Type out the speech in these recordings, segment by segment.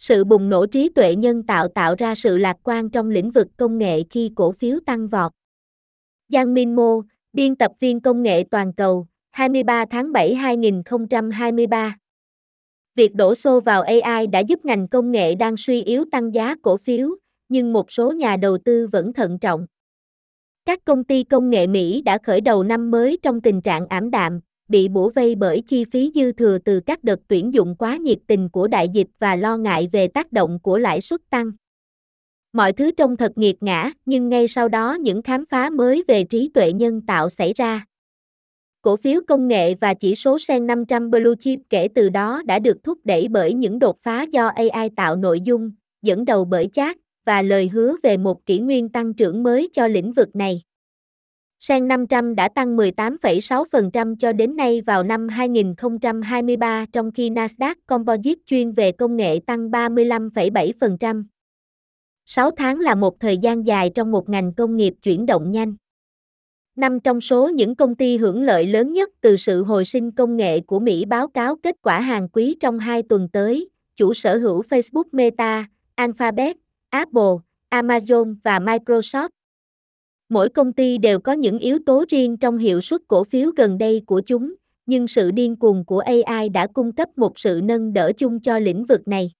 Sự bùng nổ trí tuệ nhân tạo tạo ra sự lạc quan trong lĩnh vực công nghệ khi cổ phiếu tăng vọt. Giang Minh Mô, biên tập viên công nghệ toàn cầu, 23 tháng 7 2023. Việc đổ xô vào AI đã giúp ngành công nghệ đang suy yếu tăng giá cổ phiếu, nhưng một số nhà đầu tư vẫn thận trọng. Các công ty công nghệ Mỹ đã khởi đầu năm mới trong tình trạng ảm đạm, bị bủa vây bởi chi phí dư thừa từ các đợt tuyển dụng quá nhiệt tình của đại dịch và lo ngại về tác động của lãi suất tăng. Mọi thứ trông thật nghiệt ngã, nhưng ngay sau đó những khám phá mới về trí tuệ nhân tạo xảy ra. Cổ phiếu công nghệ và chỉ số Sen 500 Blue Chip kể từ đó đã được thúc đẩy bởi những đột phá do AI tạo nội dung, dẫn đầu bởi chat, và lời hứa về một kỷ nguyên tăng trưởng mới cho lĩnh vực này. Sen 500 đã tăng 18,6% cho đến nay vào năm 2023 trong khi Nasdaq Composite chuyên về công nghệ tăng 35,7%. 6 tháng là một thời gian dài trong một ngành công nghiệp chuyển động nhanh. Năm trong số những công ty hưởng lợi lớn nhất từ sự hồi sinh công nghệ của Mỹ báo cáo kết quả hàng quý trong hai tuần tới, chủ sở hữu Facebook Meta, Alphabet, Apple, Amazon và Microsoft. Mỗi công ty đều có những yếu tố riêng trong hiệu suất cổ phiếu gần đây của chúng, nhưng sự điên cuồng của AI đã cung cấp một sự nâng đỡ chung cho lĩnh vực này.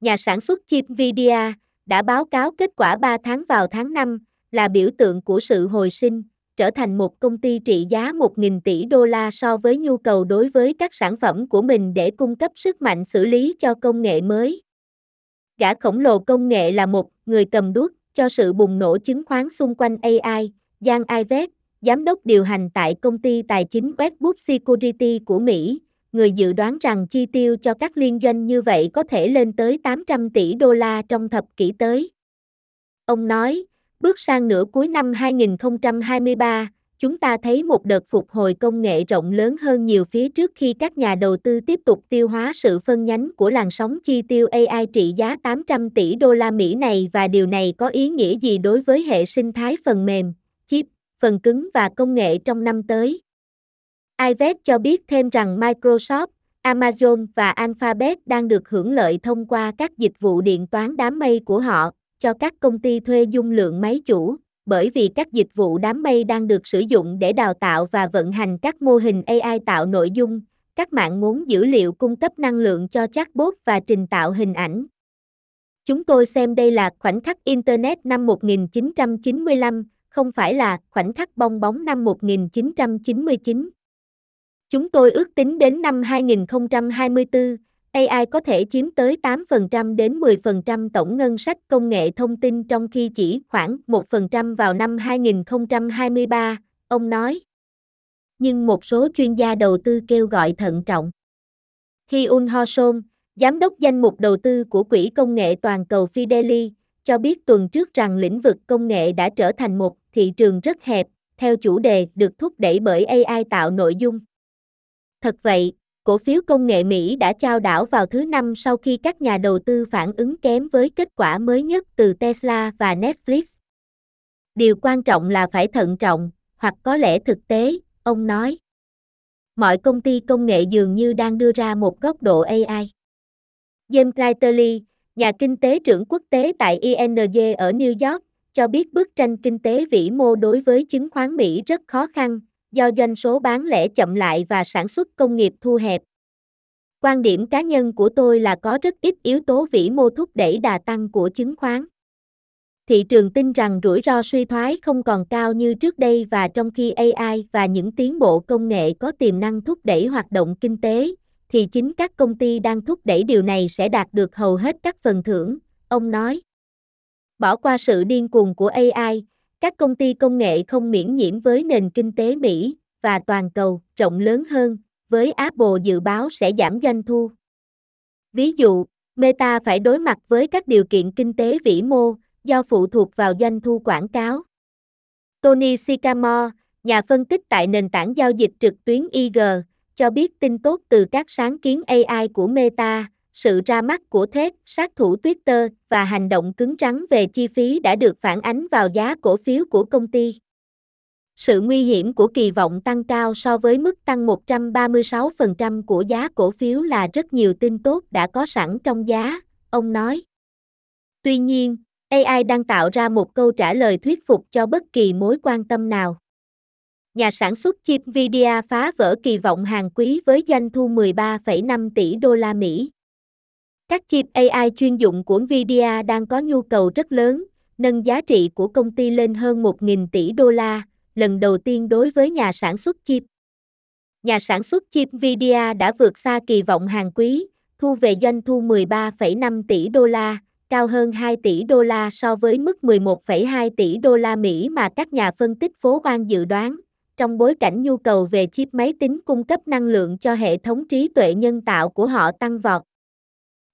Nhà sản xuất chip Nvidia đã báo cáo kết quả 3 tháng vào tháng 5, là biểu tượng của sự hồi sinh, trở thành một công ty trị giá 1.000 tỷ đô la so với nhu cầu đối với các sản phẩm của mình để cung cấp sức mạnh xử lý cho công nghệ mới. Gã khổng lồ công nghệ là một người cầm đuốc cho sự bùng nổ chứng khoán xung quanh AI, Giang Ives, giám đốc điều hành tại công ty tài chính Westwood Security của Mỹ, người dự đoán rằng chi tiêu cho các liên doanh như vậy có thể lên tới 800 tỷ đô la trong thập kỷ tới. Ông nói, bước sang nửa cuối năm 2023, chúng ta thấy một đợt phục hồi công nghệ rộng lớn hơn nhiều phía trước khi các nhà đầu tư tiếp tục tiêu hóa sự phân nhánh của làn sóng chi tiêu AI trị giá 800 tỷ đô la Mỹ này và điều này có ý nghĩa gì đối với hệ sinh thái phần mềm, chip, phần cứng và công nghệ trong năm tới. Ivet cho biết thêm rằng Microsoft, Amazon và Alphabet đang được hưởng lợi thông qua các dịch vụ điện toán đám mây của họ, cho các công ty thuê dung lượng máy chủ, bởi vì các dịch vụ đám mây đang được sử dụng để đào tạo và vận hành các mô hình AI tạo nội dung, các mạng ngốn dữ liệu cung cấp năng lượng cho chatbot và trình tạo hình ảnh. Chúng tôi xem đây là khoảnh khắc Internet năm 1995, không phải là khoảnh khắc bong bóng năm 1999. Chúng tôi ước tính đến năm 2024, AI có thể chiếm tới 8% đến 10% tổng ngân sách công nghệ thông tin trong khi chỉ khoảng 1% vào năm 2023, ông nói. Nhưng một số chuyên gia đầu tư kêu gọi thận trọng. Khi Un Ho Son, giám đốc danh mục đầu tư của Quỹ Công nghệ Toàn cầu Fideli, cho biết tuần trước rằng lĩnh vực công nghệ đã trở thành một thị trường rất hẹp, theo chủ đề được thúc đẩy bởi AI tạo nội dung. Thật vậy, cổ phiếu công nghệ Mỹ đã trao đảo vào thứ năm sau khi các nhà đầu tư phản ứng kém với kết quả mới nhất từ Tesla và Netflix. Điều quan trọng là phải thận trọng, hoặc có lẽ thực tế, ông nói. Mọi công ty công nghệ dường như đang đưa ra một góc độ AI. James Clyterly, nhà kinh tế trưởng quốc tế tại ING ở New York, cho biết bức tranh kinh tế vĩ mô đối với chứng khoán Mỹ rất khó khăn, do doanh số bán lẻ chậm lại và sản xuất công nghiệp thu hẹp. Quan điểm cá nhân của tôi là có rất ít yếu tố vĩ mô thúc đẩy đà tăng của chứng khoán. Thị trường tin rằng rủi ro suy thoái không còn cao như trước đây và trong khi AI và những tiến bộ công nghệ có tiềm năng thúc đẩy hoạt động kinh tế, thì chính các công ty đang thúc đẩy điều này sẽ đạt được hầu hết các phần thưởng, ông nói. Bỏ qua sự điên cuồng của AI, các công ty công nghệ không miễn nhiễm với nền kinh tế Mỹ và toàn cầu rộng lớn hơn, với Apple dự báo sẽ giảm doanh thu. Ví dụ, Meta phải đối mặt với các điều kiện kinh tế vĩ mô do phụ thuộc vào doanh thu quảng cáo. Tony Sycamore, nhà phân tích tại nền tảng giao dịch trực tuyến IG, cho biết tin tốt từ các sáng kiến AI của Meta, sự ra mắt của thép, sát thủ Twitter và hành động cứng rắn về chi phí đã được phản ánh vào giá cổ phiếu của công ty. Sự nguy hiểm của kỳ vọng tăng cao so với mức tăng 136% của giá cổ phiếu là rất nhiều tin tốt đã có sẵn trong giá, ông nói. Tuy nhiên, AI đang tạo ra một câu trả lời thuyết phục cho bất kỳ mối quan tâm nào. Nhà sản xuất chip Nvidia phá vỡ kỳ vọng hàng quý với doanh thu 13,5 tỷ đô la Mỹ. Các chip AI chuyên dụng của Nvidia đang có nhu cầu rất lớn, nâng giá trị của công ty lên hơn 1.000 tỷ đô la, lần đầu tiên đối với nhà sản xuất chip. Nhà sản xuất chip Nvidia đã vượt xa kỳ vọng hàng quý, thu về doanh thu 13,5 tỷ đô la, cao hơn 2 tỷ đô la so với mức 11,2 tỷ đô la Mỹ mà các nhà phân tích phố quan dự đoán, trong bối cảnh nhu cầu về chip máy tính cung cấp năng lượng cho hệ thống trí tuệ nhân tạo của họ tăng vọt.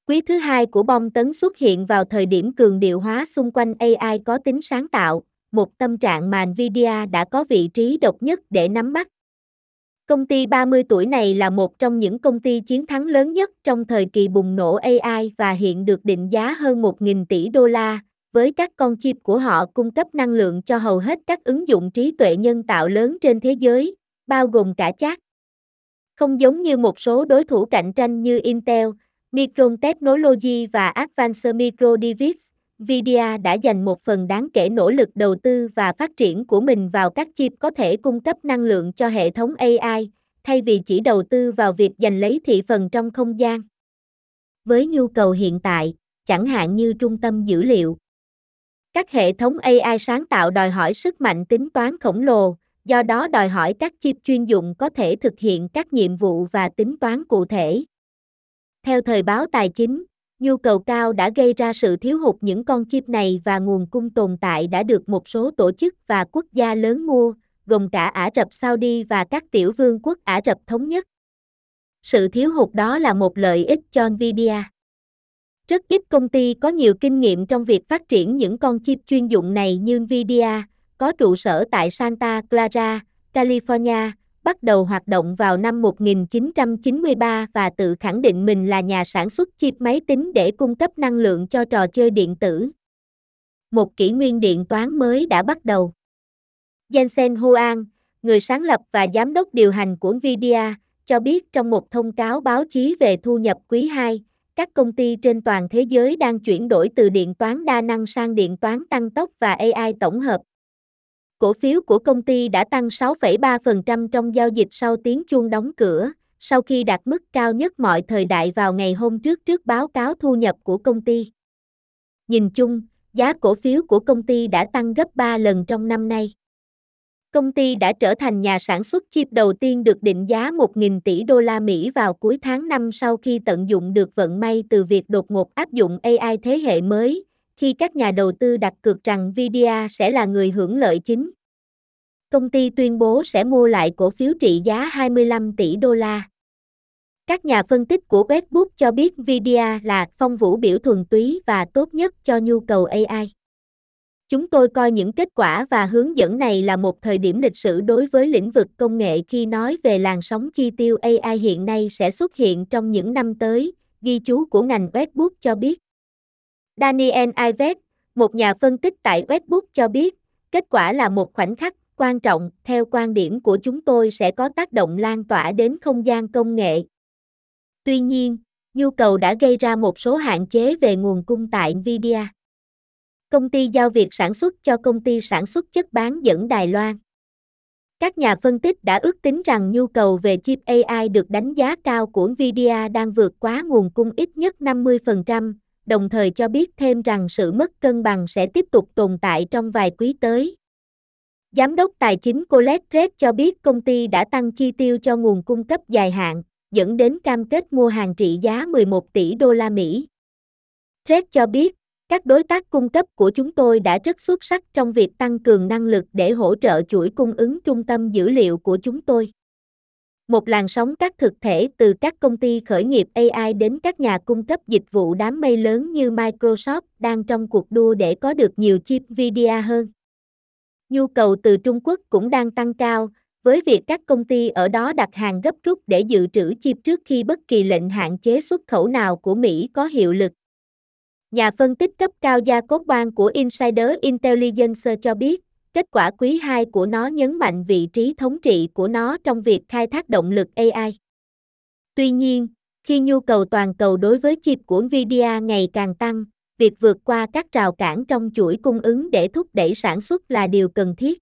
Quý thứ hai của bom tấn xuất hiện vào thời điểm cường điệu hóa xung quanh AI có tính sáng tạo, một tâm trạng mà Nvidia đã có vị trí độc nhất để nắm bắt. Công ty 30 tuổi này là một trong những công ty chiến thắng lớn nhất trong thời kỳ bùng nổ AI và hiện được định giá hơn 1.000 tỷ đô la, với các con chip của họ cung cấp năng lượng cho hầu hết các ứng dụng trí tuệ nhân tạo lớn trên thế giới, bao gồm cả chat. Không giống như một số đối thủ cạnh tranh như Intel, Micron Technology và Advanced Micro Device, Nvidia đã dành một phần đáng kể nỗ lực đầu tư và phát triển của mình vào các chip có thể cung cấp năng lượng cho hệ thống AI, thay vì chỉ đầu tư vào việc giành lấy thị phần trong không gian. Với nhu cầu hiện tại, chẳng hạn như trung tâm dữ liệu, các hệ thống AI sáng tạo đòi hỏi sức mạnh tính toán khổng lồ, do đó đòi hỏi các chip chuyên dụng có thể thực hiện các nhiệm vụ và tính toán cụ thể. Theo thời báo tài chính, nhu cầu cao đã gây ra sự thiếu hụt những con chip này và nguồn cung tồn tại đã được một số tổ chức và quốc gia lớn mua, gồm cả Ả Rập Saudi và các tiểu vương quốc Ả Rập Thống Nhất. Sự thiếu hụt đó là một lợi ích cho Nvidia. Rất ít công ty có nhiều kinh nghiệm trong việc phát triển những con chip chuyên dụng này như Nvidia, có trụ sở tại Santa Clara, California, bắt đầu hoạt động vào năm 1993 và tự khẳng định mình là nhà sản xuất chip máy tính để cung cấp năng lượng cho trò chơi điện tử. Một kỷ nguyên điện toán mới đã bắt đầu. Jensen Huang, người sáng lập và giám đốc điều hành của Nvidia, cho biết trong một thông cáo báo chí về thu nhập quý 2, các công ty trên toàn thế giới đang chuyển đổi từ điện toán đa năng sang điện toán tăng tốc và AI tổng hợp. Cổ phiếu của công ty đã tăng 6,3% trong giao dịch sau tiếng chuông đóng cửa, sau khi đạt mức cao nhất mọi thời đại vào ngày hôm trước trước báo cáo thu nhập của công ty. Nhìn chung, giá cổ phiếu của công ty đã tăng gấp 3 lần trong năm nay. Công ty đã trở thành nhà sản xuất chip đầu tiên được định giá 1.000 tỷ đô la Mỹ vào cuối tháng 5 sau khi tận dụng được vận may từ việc đột ngột áp dụng AI thế hệ mới, khi các nhà đầu tư đặt cược rằng Nvidia sẽ là người hưởng lợi chính. Công ty tuyên bố sẽ mua lại cổ phiếu trị giá 25 tỷ đô la. Các nhà phân tích của Facebook cho biết Nvidia là phong vũ biểu thuần túy và tốt nhất cho nhu cầu AI. Chúng tôi coi những kết quả và hướng dẫn này là một thời điểm lịch sử đối với lĩnh vực công nghệ khi nói về làn sóng chi tiêu AI hiện nay sẽ xuất hiện trong những năm tới, ghi chú của ngành Facebook cho biết. Daniel Ives, một nhà phân tích tại Westbook cho biết, kết quả là một khoảnh khắc quan trọng, theo quan điểm của chúng tôi sẽ có tác động lan tỏa đến không gian công nghệ. Tuy nhiên, nhu cầu đã gây ra một số hạn chế về nguồn cung tại Nvidia. Công ty giao việc sản xuất cho công ty sản xuất chất bán dẫn Đài Loan. Các nhà phân tích đã ước tính rằng nhu cầu về chip AI được đánh giá cao của Nvidia đang vượt quá nguồn cung ít nhất 50%, đồng thời cho biết thêm rằng sự mất cân bằng sẽ tiếp tục tồn tại trong vài quý tới. Giám đốc tài chính Colette Red cho biết công ty đã tăng chi tiêu cho nguồn cung cấp dài hạn, dẫn đến cam kết mua hàng trị giá 11 tỷ đô la Mỹ. Red cho biết, các đối tác cung cấp của chúng tôi đã rất xuất sắc trong việc tăng cường năng lực để hỗ trợ chuỗi cung ứng trung tâm dữ liệu của chúng tôi. Một làn sóng các thực thể từ các công ty khởi nghiệp AI đến các nhà cung cấp dịch vụ đám mây lớn như Microsoft đang trong cuộc đua để có được nhiều chip Nvidia hơn. Nhu cầu từ Trung Quốc cũng đang tăng cao, với việc các công ty ở đó đặt hàng gấp rút để dự trữ chip trước khi bất kỳ lệnh hạn chế xuất khẩu nào của Mỹ có hiệu lực. Nhà phân tích cấp cao Gia Cốt Bang của Insider Intelligence cho biết, kết quả quý 2 của nó nhấn mạnh vị trí thống trị của nó trong việc khai thác động lực AI. Tuy nhiên, Khi nhu cầu toàn cầu đối với chip của Nvidia ngày càng tăng, việc vượt qua các rào cản trong chuỗi cung ứng để thúc đẩy sản xuất là điều cần thiết.